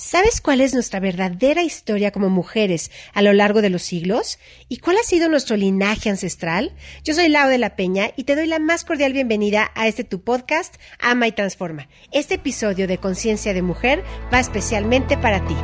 ¿Sabes cuál es nuestra verdadera historia como mujeres a lo largo de los siglos? ¿Y cuál ha sido nuestro linaje ancestral? Yo soy Lau de la Peña y te doy la más cordial bienvenida a este tu podcast, Ama y Transforma. Este episodio de Conciencia de Mujer va especialmente para ti.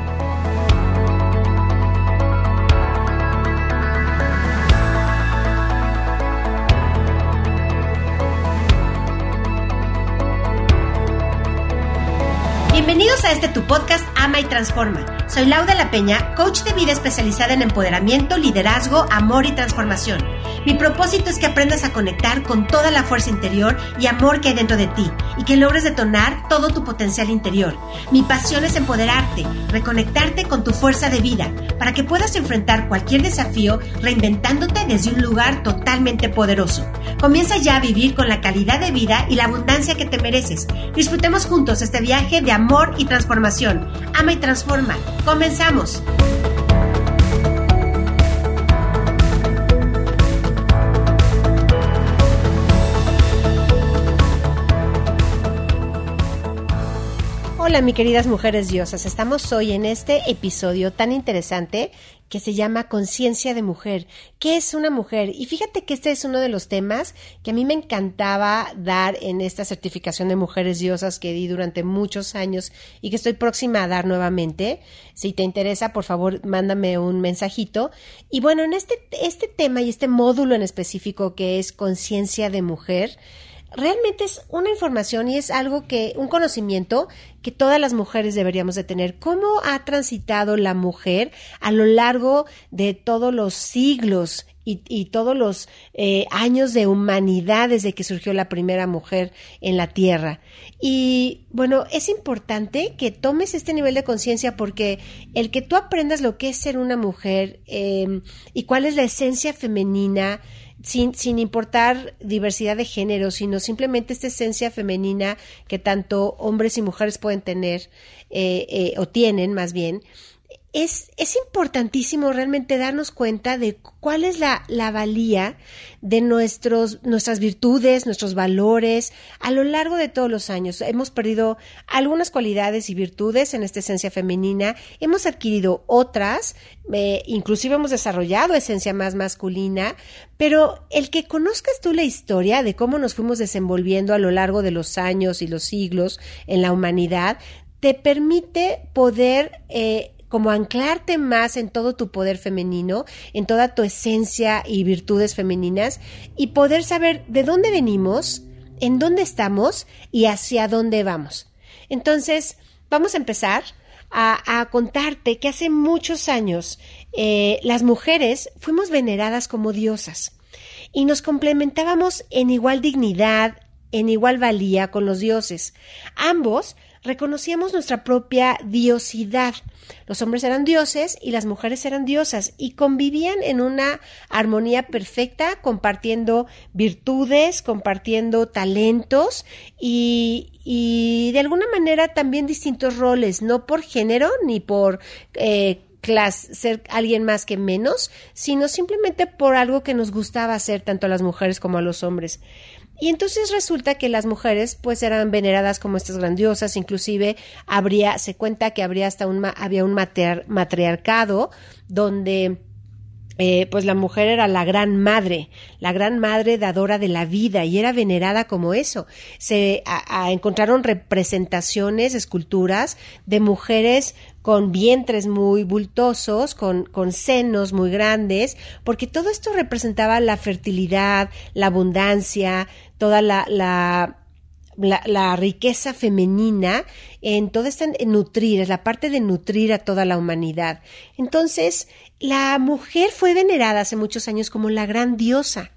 Este tu podcast Ama y Transforma. Soy Lauda La Peña, coach de vida especializada en empoderamiento, liderazgo, amor y transformación. Mi propósito es que aprendas a conectar con toda la fuerza interior y amor que hay dentro de ti y que logres detonar todo tu potencial interior. Mi pasión es empoderarte, reconectarte con tu fuerza de vida para que puedas enfrentar cualquier desafío reinventándote desde un lugar totalmente poderoso. Comienza ya a vivir con la calidad de vida y la abundancia que te mereces. Disfrutemos juntos este viaje de amor y transformación. Ama y transforma. Comenzamos. Hola, mi queridas mujeres diosas. Estamos hoy en este episodio tan interesante que se llama Conciencia de Mujer. ¿Qué es una mujer? Y fíjate que este es uno de los temas que a mí me encantaba dar en esta certificación de mujeres diosas que di durante muchos años y que estoy próxima a dar nuevamente. Si te interesa, por favor, mándame un mensajito. Y bueno, en este, este tema y este módulo en específico que es Conciencia de Mujer, realmente es una información y es algo que, un conocimiento que todas las mujeres deberíamos de tener. ¿Cómo ha transitado la mujer a lo largo de todos los siglos y, todos los eh, años de humanidad desde que surgió la primera mujer en la Tierra? Y bueno, es importante que tomes este nivel de conciencia porque el que tú aprendas lo que es ser una mujer eh, y cuál es la esencia femenina, sin, sin importar diversidad de género, sino simplemente esta esencia femenina que tanto hombres y mujeres pueden tener eh, eh, o tienen más bien, es, es, importantísimo realmente darnos cuenta de cuál es la, la, valía de nuestros, nuestras virtudes, nuestros valores a lo largo de todos los años. Hemos perdido algunas cualidades y virtudes en esta esencia femenina, hemos adquirido otras, eh, inclusive hemos desarrollado esencia más masculina, pero el que conozcas tú la historia de cómo nos fuimos desenvolviendo a lo largo de los años y los siglos en la humanidad, te permite poder eh, como anclarte más en todo tu poder femenino, en toda tu esencia y virtudes femeninas y poder saber de dónde venimos, en dónde estamos y hacia dónde vamos. Entonces, vamos a empezar a, contarte que hace muchos años eh, las mujeres fuimos veneradas como diosas y nos complementábamos en igual dignidad, en igual valía con los dioses. Ambos reconocíamos nuestra propia diosidad. Los hombres eran dioses y las mujeres eran diosas y convivían en una armonía perfecta, compartiendo virtudes, compartiendo talentos y, de alguna manera también distintos roles, no por género ni por eh, ser alguien más que menos, sino simplemente por algo que nos gustaba hacer tanto a las mujeres como a los hombres. Y entonces resulta que las mujeres pues eran veneradas como estas grandiosas, inclusive habría, se cuenta que habría hasta un, había un matriarcado donde eh, pues la mujer era la gran madre, la gran madre dadora de la vida y era venerada como eso. Se encontraron representaciones, esculturas de mujeres con vientres muy bultosos, con, con senos muy grandes, porque todo esto representaba la fertilidad, la abundancia, toda la, la la, riqueza femenina en toda esta nutrir, es la parte de nutrir a toda la humanidad. Entonces, la mujer fue venerada hace muchos años como la gran diosa.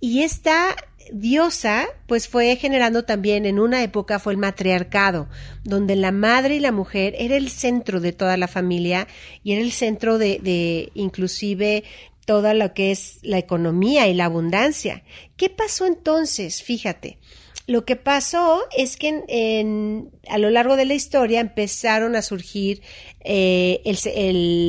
Y esta diosa, pues fue generando también en una época fue el matriarcado, donde la madre y la mujer era el centro de toda la familia y era el centro de, de inclusive toda lo que es la economía y la abundancia. ¿Qué pasó entonces? Fíjate, Lo que pasó es que en, a lo largo de la historia empezaron a surgir eh,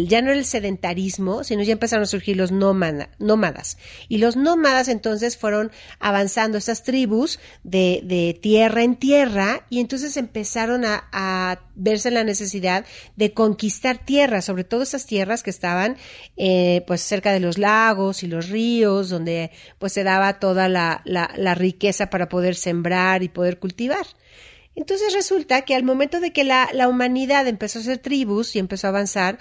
ya no el sedentarismo, sino ya empezaron a surgir los nómadas. Y los nómadas entonces fueron avanzando esas tribus de, tierra en tierra y entonces empezaron a, a, verse la necesidad de conquistar tierras, sobre todo esas tierras que estaban eh, pues cerca de los lagos y los ríos, donde pues se daba toda la, la riqueza para poder sembrar y poder cultivar. Entonces resulta que al momento de que la, la humanidad empezó a ser tribus y empezó a avanzar,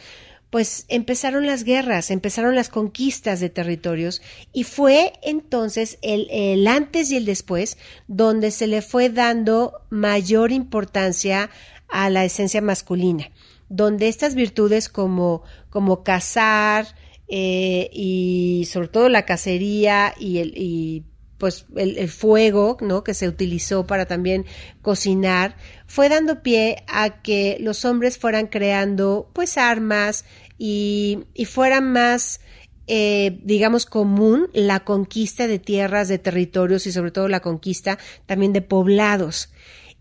pues empezaron las guerras, empezaron las conquistas de territorios y fue entonces el, el, antes y el después donde se le fue dando mayor importancia a la esencia masculina, donde estas virtudes como, como cazar eh, y sobre todo la cacería y el, y pues el, fuego, ¿no? Que se utilizó para también cocinar, fue dando pie a que los hombres fueran creando, pues, armas y, y fuera más, eh, digamos, común la conquista de tierras, de territorios y sobre todo la conquista también de poblados.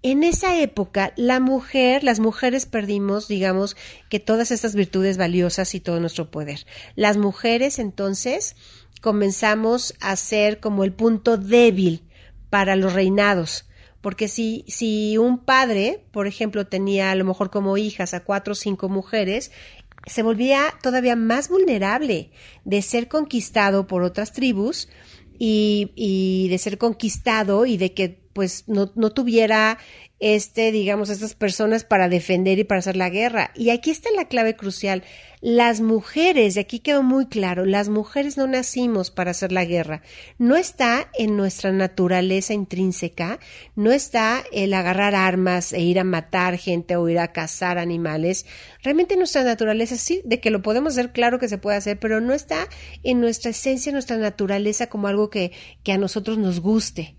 En esa época, la mujer, las mujeres perdimos, digamos, que todas estas virtudes valiosas y todo nuestro poder. Las mujeres, entonces, comenzamos a ser como el punto débil para los reinados. Porque si, si un padre, por ejemplo, tenía a lo mejor como hijas a cuatro o cinco mujeres, se volvía todavía más vulnerable de ser conquistado por otras tribus y, y de ser conquistado y de que pues no, no tuviera este, digamos, estas personas para defender y para hacer la guerra. Y aquí está la clave crucial. Las mujeres, y aquí quedó muy claro, las mujeres no nacimos para hacer la guerra. No está en nuestra naturaleza intrínseca, no está el agarrar armas e ir a matar gente o ir a cazar animales. Realmente nuestra naturaleza sí, de que lo podemos hacer, claro que se puede hacer, pero no está en nuestra esencia, nuestra naturaleza como algo que, que a nosotros nos guste.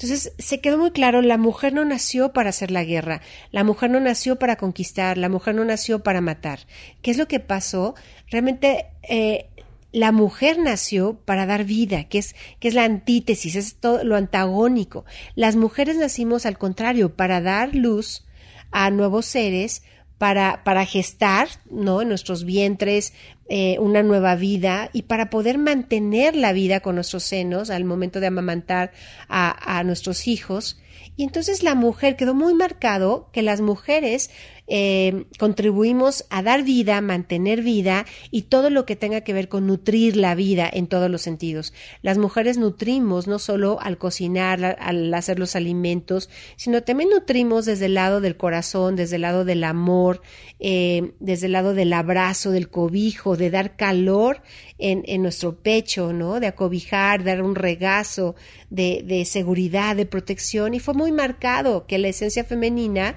Entonces se quedó muy claro, la mujer no nació para hacer la guerra, la mujer no nació para conquistar, la mujer no nació para matar. ¿Qué es lo que pasó? Realmente eh, la mujer nació para dar vida, que es, que es la antítesis, es todo lo antagónico. Las mujeres nacimos al contrario, para dar luz a nuevos seres, para, para gestar, ¿no? En nuestros vientres eh, una nueva vida y para poder mantener la vida con nuestros senos al momento de amamantar a, nuestros hijos. Y entonces la mujer quedó muy marcado que las mujeres eh, contribuimos a dar vida, mantener vida y todo lo que tenga que ver con nutrir la vida en todos los sentidos. Las mujeres nutrimos no solo al cocinar, al hacer los alimentos, sino también nutrimos desde el lado del corazón, desde el lado del amor, eh, desde el lado del abrazo, del cobijo, de dar calor en, en, nuestro pecho, ¿no? De acobijar, dar un regazo de, de seguridad, de protección. Y fue muy marcado que la esencia femenina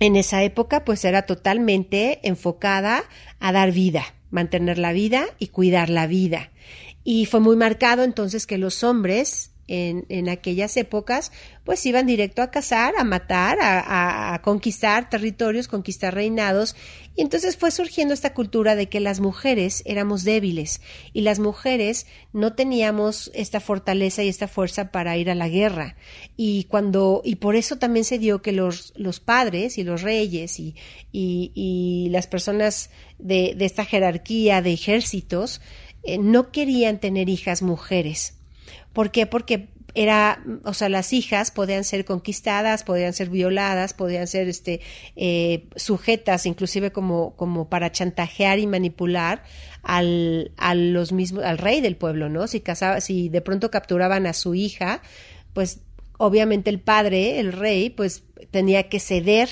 en esa época pues era totalmente enfocada a dar vida, mantener la vida y cuidar la vida. Y fue muy marcado entonces que los hombres en, en aquellas épocas, pues iban directo a cazar, a matar, a, conquistar territorios, conquistar reinados. Y entonces fue surgiendo esta cultura de que las mujeres éramos débiles y las mujeres no teníamos esta fortaleza y esta fuerza para ir a la guerra. Y cuando, y por eso también se dio que los, los padres y los reyes y, y, y las personas de, de, esta jerarquía de ejércitos eh, no querían tener hijas mujeres ¿Por qué? Porque era, o sea, las hijas podían ser conquistadas, podían ser violadas, podían ser este, eh, sujetas, inclusive como, como para chantajear y manipular al, los mismos, al rey del pueblo, ¿no? Si casaba, si de pronto capturaban a su hija, pues obviamente el padre, el rey, pues tenía que ceder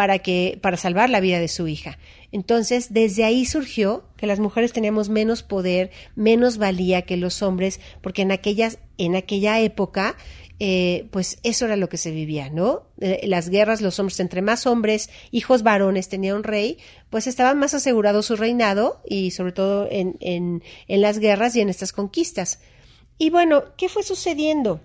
para que, para salvar la vida de su hija. Entonces, desde ahí surgió que las mujeres teníamos menos poder, menos valía que los hombres, porque en aquellas, en aquella época, eh, pues eso era lo que se vivía, ¿no? Eh, las guerras, los hombres, entre más hombres, hijos varones tenía un rey, pues estaba más asegurado su reinado y sobre todo en, en, en las guerras y en estas conquistas. Y bueno, ¿qué fue sucediendo?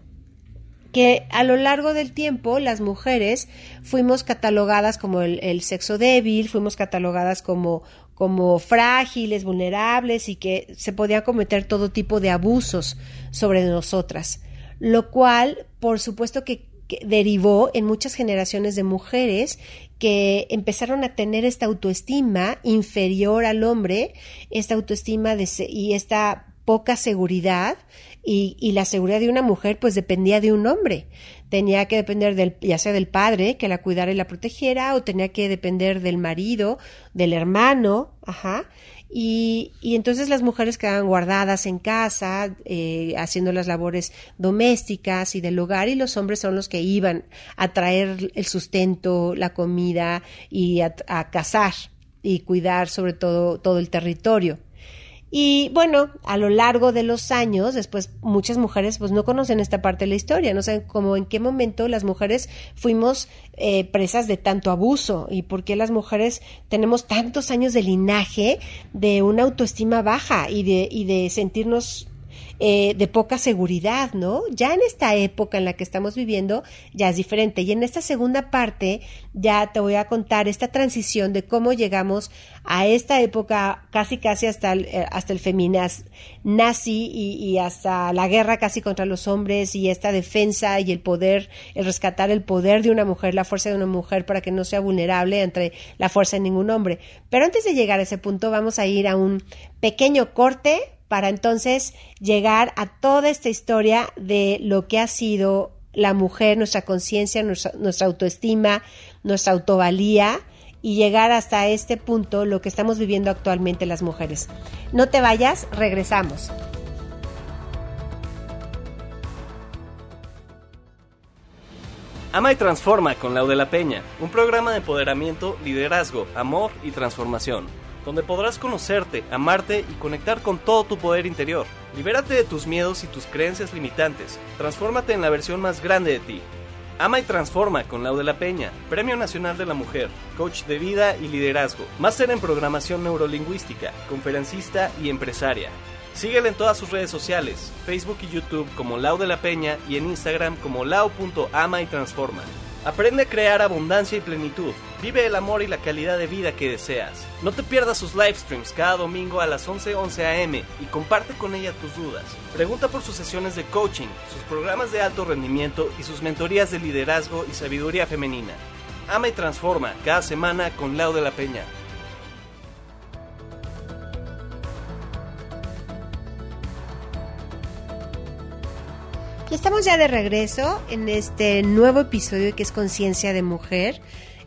Que a lo largo del tiempo las mujeres fuimos catalogadas como el, sexo débil, fuimos catalogadas como, como frágiles, vulnerables y que se podía cometer todo tipo de abusos sobre nosotras. lo cual, por supuesto que, derivó en muchas generaciones de mujeres que empezaron a tener esta autoestima inferior al hombre, esta autoestima de, y esta poca seguridad y, y, la seguridad de una mujer pues dependía de un hombre. Tenía que depender del, ya sea del padre que la cuidara y la protegiera o tenía que depender del marido, del hermano, ajá. Y, y, entonces las mujeres quedaban guardadas en casa, eh, haciendo las labores domésticas y del hogar, y los hombres son los que iban a traer el sustento, la comida y a, a cazar y cuidar sobre todo todo el territorio. Y bueno, a lo largo de los años, después muchas mujeres pues no conocen esta parte de la historia, no saben cómo en qué momento las mujeres fuimos eh, presas de tanto abuso y por qué las mujeres tenemos tantos años de linaje de una autoestima baja y de, y de sentirnos eh, de poca seguridad, ¿no? Ya en esta época en la que estamos viviendo ya es diferente. Y en esta segunda parte ya te voy a contar esta transición de cómo llegamos a esta época casi casi hasta el, eh, hasta el feminaz nazi y, hasta la guerra casi contra los hombres y esta defensa y el poder, el rescatar el poder de una mujer, la fuerza de una mujer para que no sea vulnerable entre la fuerza de ningún hombre. Pero antes de llegar a ese punto vamos a ir a un pequeño corte para entonces llegar a toda esta historia de lo que ha sido la mujer, nuestra conciencia, nuestra, autoestima, nuestra autovalía y llegar hasta este punto, lo que estamos viviendo actualmente las mujeres. No te vayas, regresamos. Ama y Transforma con Lau de la Peña, un programa de empoderamiento, liderazgo, amor y transformación donde podrás conocerte, amarte y conectar con todo tu poder interior. Libérate de tus miedos y tus creencias limitantes. Transfórmate en la versión más grande de ti. Ama y transforma con Lau de la Peña, Premio Nacional de la Mujer, coach de vida y liderazgo, máster en programación neurolingüística, conferencista y empresaria. Síguela en todas sus redes sociales, Facebook y YouTube como Lau de la Peña y en Instagram como lau.ama y transforma. Aprende a crear abundancia y plenitud. Vive el amor y la calidad de vida que deseas. No te pierdas sus live streams cada domingo a las 11:11 11 a.m. y comparte con ella tus dudas. Pregunta por sus sesiones de coaching, sus programas de alto rendimiento y sus mentorías de liderazgo y sabiduría femenina. Ama y transforma cada semana con Lau de la Peña. Estamos ya de regreso en este nuevo episodio que es Conciencia de Mujer.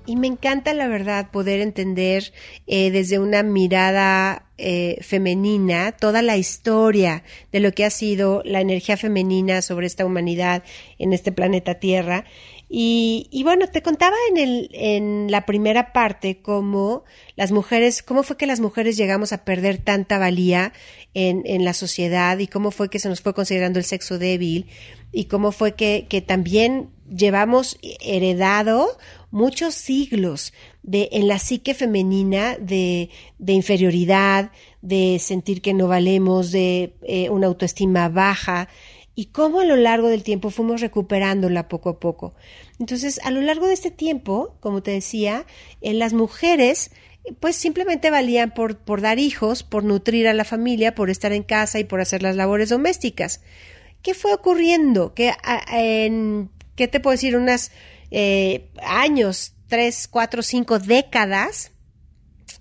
Y me encanta la verdad poder entender eh, desde una mirada eh, femenina toda la historia de lo que ha sido la energía femenina sobre esta humanidad en este planeta Tierra y, y, bueno, te contaba en, el, en la primera parte cómo las mujeres, cómo fue que las mujeres llegamos a perder tanta valía en, en la sociedad y cómo fue que se nos fue considerando el sexo débil y cómo fue que, que también llevamos heredado muchos siglos de, en la psique femenina de, de inferioridad, de sentir que no valemos, de eh, una autoestima baja y cómo a lo largo del tiempo fuimos recuperándola poco a poco. Entonces, a lo largo de este tiempo, como te decía, en las mujeres pues simplemente valían por, por dar hijos, por nutrir a la familia, por estar en casa y por hacer las labores domésticas. ¿Qué fue ocurriendo? Que en, ¿qué te puedo decir? Unos eh, años, tres, cuatro, cinco décadas,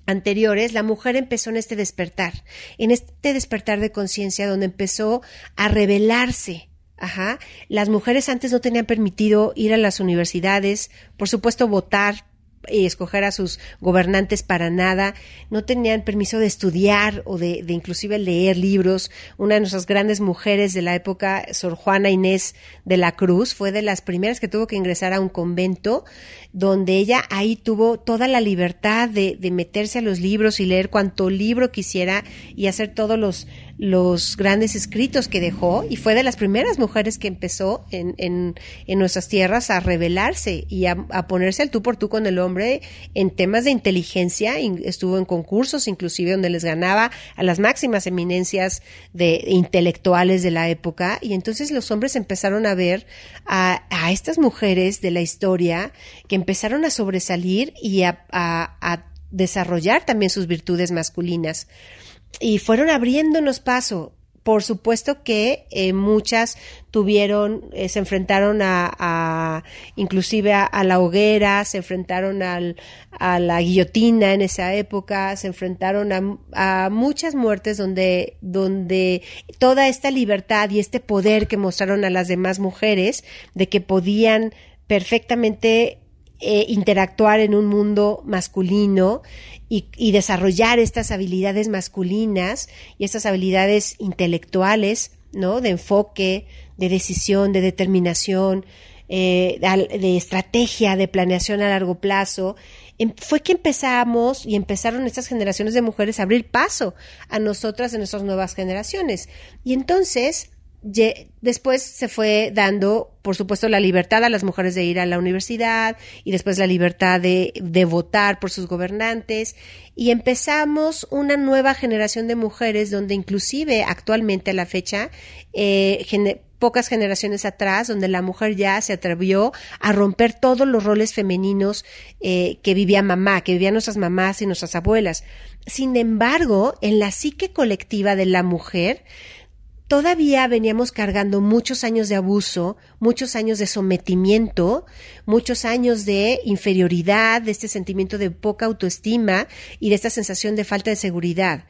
anteriores, la mujer empezó en este despertar, en este despertar de conciencia donde empezó a revelarse. Ajá. Las mujeres antes no tenían permitido ir a las universidades, por supuesto votar y escoger a sus gobernantes para nada, no tenían permiso de estudiar o de, inclusive leer libros. Una de nuestras grandes mujeres de la época, Sor Juana Inés de la Cruz, fue de las primeras que tuvo que ingresar a un convento, donde ella ahí tuvo toda la libertad de, de meterse a los libros y leer cuanto libro quisiera y hacer todos los, los grandes escritos que dejó y fue de las primeras mujeres que empezó en, en, en nuestras tierras a rebelarse y a, ponerse al tú por tú con el hombre en temas de inteligencia. Estuvo en concursos inclusive donde les ganaba a las máximas eminencias de intelectuales de la época y entonces los hombres empezaron a ver a, a estas mujeres de la historia que empezaron a sobresalir y a, a desarrollar también sus virtudes masculinas y fueron abriéndonos paso. Por supuesto que eh, muchas tuvieron, eh, se enfrentaron a, inclusive a, la hoguera, se enfrentaron a la guillotina en esa época, se enfrentaron a, a, muchas muertes donde, donde toda esta libertad y este poder que mostraron a las demás mujeres de que podían perfectamente eh, interactuar en un mundo masculino y, desarrollar estas habilidades masculinas y estas habilidades intelectuales, ¿no? De enfoque, de decisión, de determinación, eh, de estrategia, de planeación a largo plazo, em, fue que empezamos y empezaron estas generaciones de mujeres a abrir paso a nosotras en nuestras nuevas generaciones. Y entonces, después se fue dando, por supuesto, la libertad a las mujeres de ir a la universidad y después la libertad de, votar por sus gobernantes y empezamos una nueva generación de mujeres donde inclusive actualmente a la fecha eh, pocas generaciones atrás, donde la mujer ya se atrevió a romper todos los roles femeninos eh, que vivía mamá, que vivían nuestras mamás y nuestras abuelas. Sin embargo, en la psique colectiva de la mujer, todavía veníamos cargando muchos años de abuso, muchos años de sometimiento, muchos años de inferioridad, de este sentimiento de poca autoestima y de esta sensación de falta de seguridad.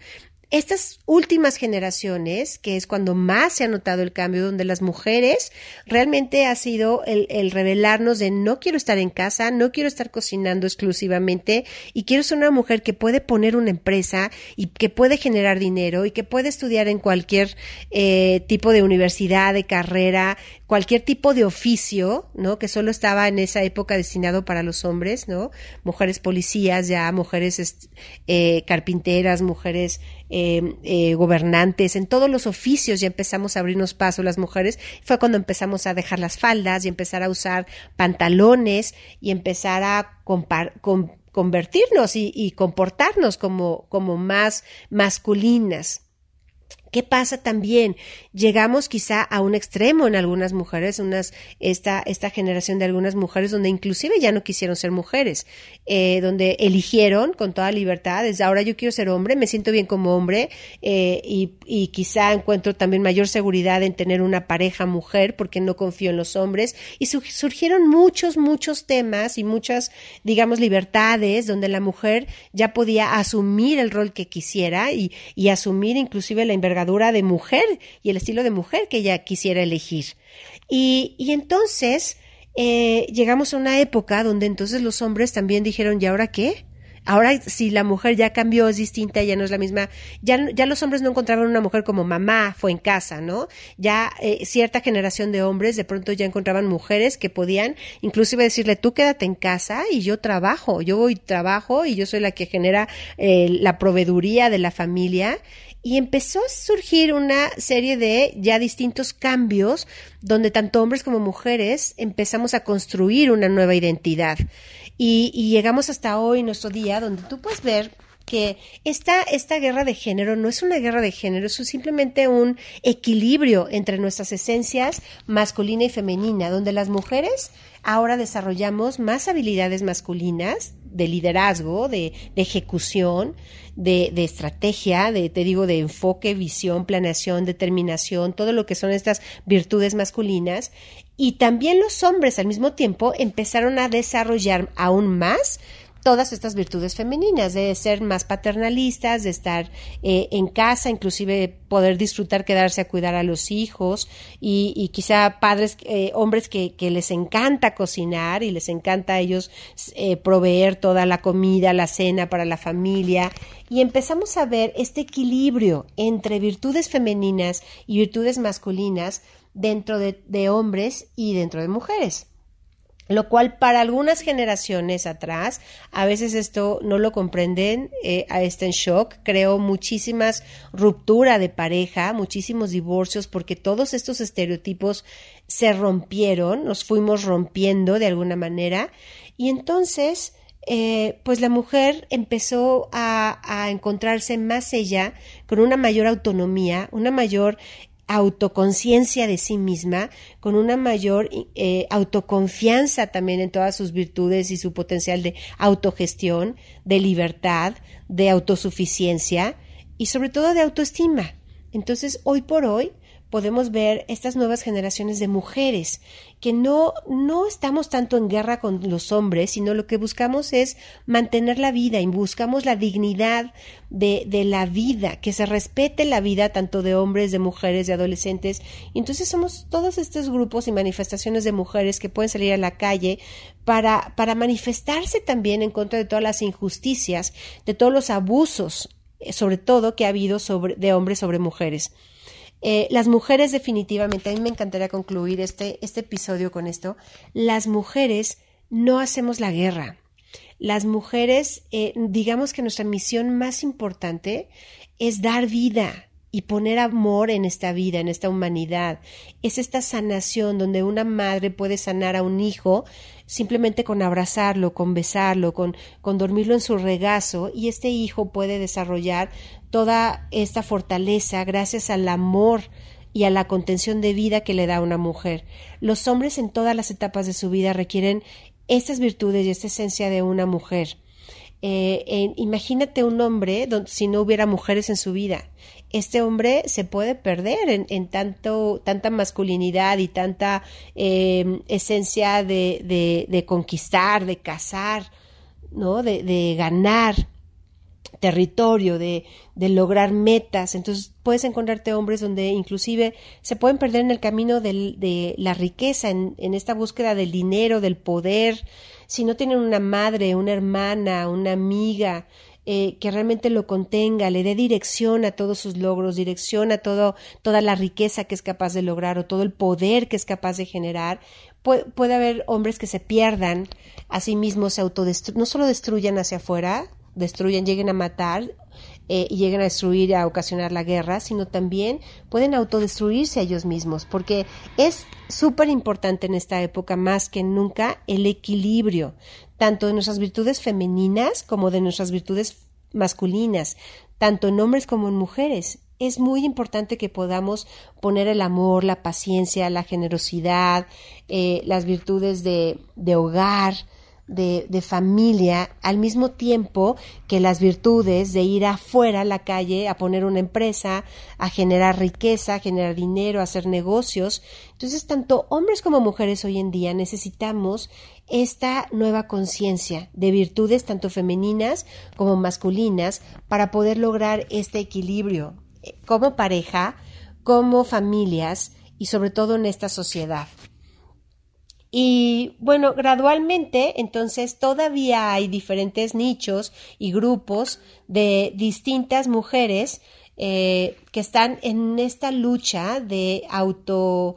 Estas últimas generaciones, que es cuando más se ha notado el cambio, donde las mujeres realmente ha sido el, revelarnos de no quiero estar en casa, no quiero estar cocinando exclusivamente y quiero ser una mujer que puede poner una empresa y que puede generar dinero y que puede estudiar en cualquier eh, tipo de universidad, de carrera, cualquier tipo de oficio, ¿no? Que solo estaba en esa época destinado para los hombres, ¿no? Mujeres policías ya, mujeres eh, carpinteras, mujeres eh, eh, gobernantes, en todos los oficios ya empezamos a abrirnos paso las mujeres. Fue cuando empezamos a dejar las faldas y empezar a usar pantalones y empezar a convertirnos y, y comportarnos como, como más masculinas. ¿Qué pasa también? Llegamos quizá a un extremo en algunas mujeres, unas, esta, esta generación de algunas mujeres donde inclusive ya no quisieron ser mujeres, eh, donde eligieron con toda libertad, ahora yo quiero ser hombre, me siento bien como hombre eh, y, y, quizá encuentro también mayor seguridad en tener una pareja mujer porque no confío en los hombres y surgieron muchos, muchos temas y muchas, digamos, libertades donde la mujer ya podía asumir el rol que quisiera y, y asumir inclusive la envergadura de mujer y el estilo de mujer que ella quisiera elegir. Y, y entonces eh, llegamos a una época donde entonces los hombres también dijeron, ¿y ahora qué? Ahora, si la mujer ya cambió, es distinta, ya no es la misma, ya, ya los hombres no encontraban una mujer como mamá, fue en casa, ¿no? Ya eh, cierta generación de hombres de pronto ya encontraban mujeres que podían inclusive decirle, tú quédate en casa y yo trabajo, yo voy trabajo y yo soy la que genera eh, la proveeduría de la familia y empezó a surgir una serie de ya distintos cambios donde tanto hombres como mujeres empezamos a construir una nueva identidad. Y, llegamos hasta hoy, nuestro día, donde tú puedes ver que esta, esta guerra de género no es una guerra de género, es simplemente un equilibrio entre nuestras esencias masculina y femenina, donde las mujeres ahora desarrollamos más habilidades masculinas de liderazgo, de, ejecución, de, de, estrategia, de, te digo, de enfoque, visión, planeación, determinación, todo lo que son estas virtudes masculinas. Y también los hombres al mismo tiempo empezaron a desarrollar aún más todas estas virtudes femeninas, de ser más paternalistas, de estar eh, en casa, inclusive poder disfrutar, quedarse a cuidar a los hijos y, quizá padres, eh, hombres que, les encanta cocinar y les encanta a ellos eh, proveer toda la comida, la cena para la familia. Y empezamos a ver este equilibrio entre virtudes femeninas y virtudes masculinas dentro de hombres y dentro de mujeres lo cual para algunas generaciones atrás, a veces esto no lo comprenden, eh, está en shock, creó muchísimas ruptura de pareja, muchísimos divorcios, porque todos estos estereotipos se rompieron, nos fuimos rompiendo de alguna manera, y entonces, eh, pues la mujer empezó a, a encontrarse más ella, con una mayor autonomía, una mayor autoconciencia de sí misma, con una mayor eh, autoconfianza también en todas sus virtudes y su potencial de autogestión, de libertad, de autosuficiencia y sobre todo de autoestima. Entonces, hoy por hoy, podemos ver estas nuevas generaciones de mujeres que no, no estamos tanto en guerra con los hombres, sino lo que buscamos es mantener la vida y buscamos la dignidad de, de la vida, que se respete la vida tanto de hombres, de mujeres, de adolescentes. Y entonces somos todos estos grupos y manifestaciones de mujeres que pueden salir a la calle para, para manifestarse también en contra de todas las injusticias, de todos los abusos, eh, sobre todo que ha habido sobre, de hombres sobre mujeres. Eh, las mujeres definitivamente, a mí me encantaría concluir este, este episodio con esto, las mujeres no hacemos la guerra. Las mujeres, eh, digamos que nuestra misión más importante es dar vida, y poner amor en esta vida, en esta humanidad. Es esta sanación donde una madre puede sanar a un hijo simplemente con abrazarlo, con besarlo, con, con dormirlo en su regazo y este hijo puede desarrollar toda esta fortaleza gracias al amor y a la contención de vida que le da una mujer. Los hombres en todas las etapas de su vida requieren estas virtudes y esta esencia de una mujer. Eh, imagínate un hombre si no hubiera mujeres en su vida. Este hombre se puede perder en, tanto, tanta masculinidad y tanta em, esencia de, conquistar, de cazar, ¿no? de ganar territorio, de, de, lograr metas. Entonces puedes encontrarte hombres donde inclusive se pueden perder en el camino de la riqueza, en, en, esta búsqueda del dinero, del poder. Si no tienen una madre, una hermana, una amiga eh, que realmente lo contenga, le dé dirección a todos sus logros, dirección a todo, toda la riqueza que es capaz de lograr o todo el poder que es capaz de generar, puede, haber hombres que se pierdan a sí mismos, se autodestruyan, no solo destruyan hacia afuera, destruyan, lleguen a matar eh, y lleguen a destruir, a ocasionar la guerra, sino también pueden autodestruirse a ellos mismos, porque es súper importante en esta época más que nunca el equilibrio, tanto de nuestras virtudes femeninas como de nuestras virtudes masculinas, tanto en hombres como en mujeres. Es muy importante que podamos poner el amor, la paciencia, la generosidad, eh, las virtudes de, de hogar, de, familia al mismo tiempo que las virtudes de ir afuera a la calle a poner una empresa, a generar riqueza, a generar dinero, a hacer negocios. Entonces, tanto hombres como mujeres hoy en día necesitamos esta nueva conciencia de virtudes tanto femeninas como masculinas para poder lograr este equilibrio eh, como pareja, como familias y sobre todo en esta sociedad. Y bueno, gradualmente, entonces todavía hay diferentes nichos y grupos de distintas mujeres eh, que están en esta lucha de auto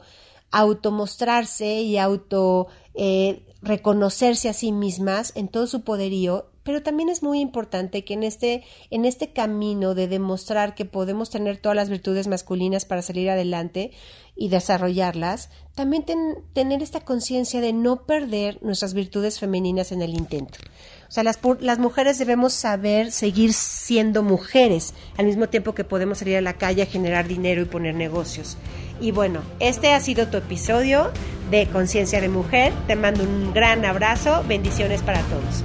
automostrarse y auto eh, reconocerse a sí mismas en todo su poderío pero también es muy importante que en este, en este camino de demostrar que podemos tener todas las virtudes masculinas para salir adelante y desarrollarlas, también tener esta conciencia de no perder nuestras virtudes femeninas en el intento. O sea, las, las mujeres debemos saber seguir siendo mujeres al mismo tiempo que podemos salir a la calle a generar dinero y poner negocios. Y bueno, este ha sido tu episodio de Conciencia de Mujer. Te mando un gran abrazo. Bendiciones para todos.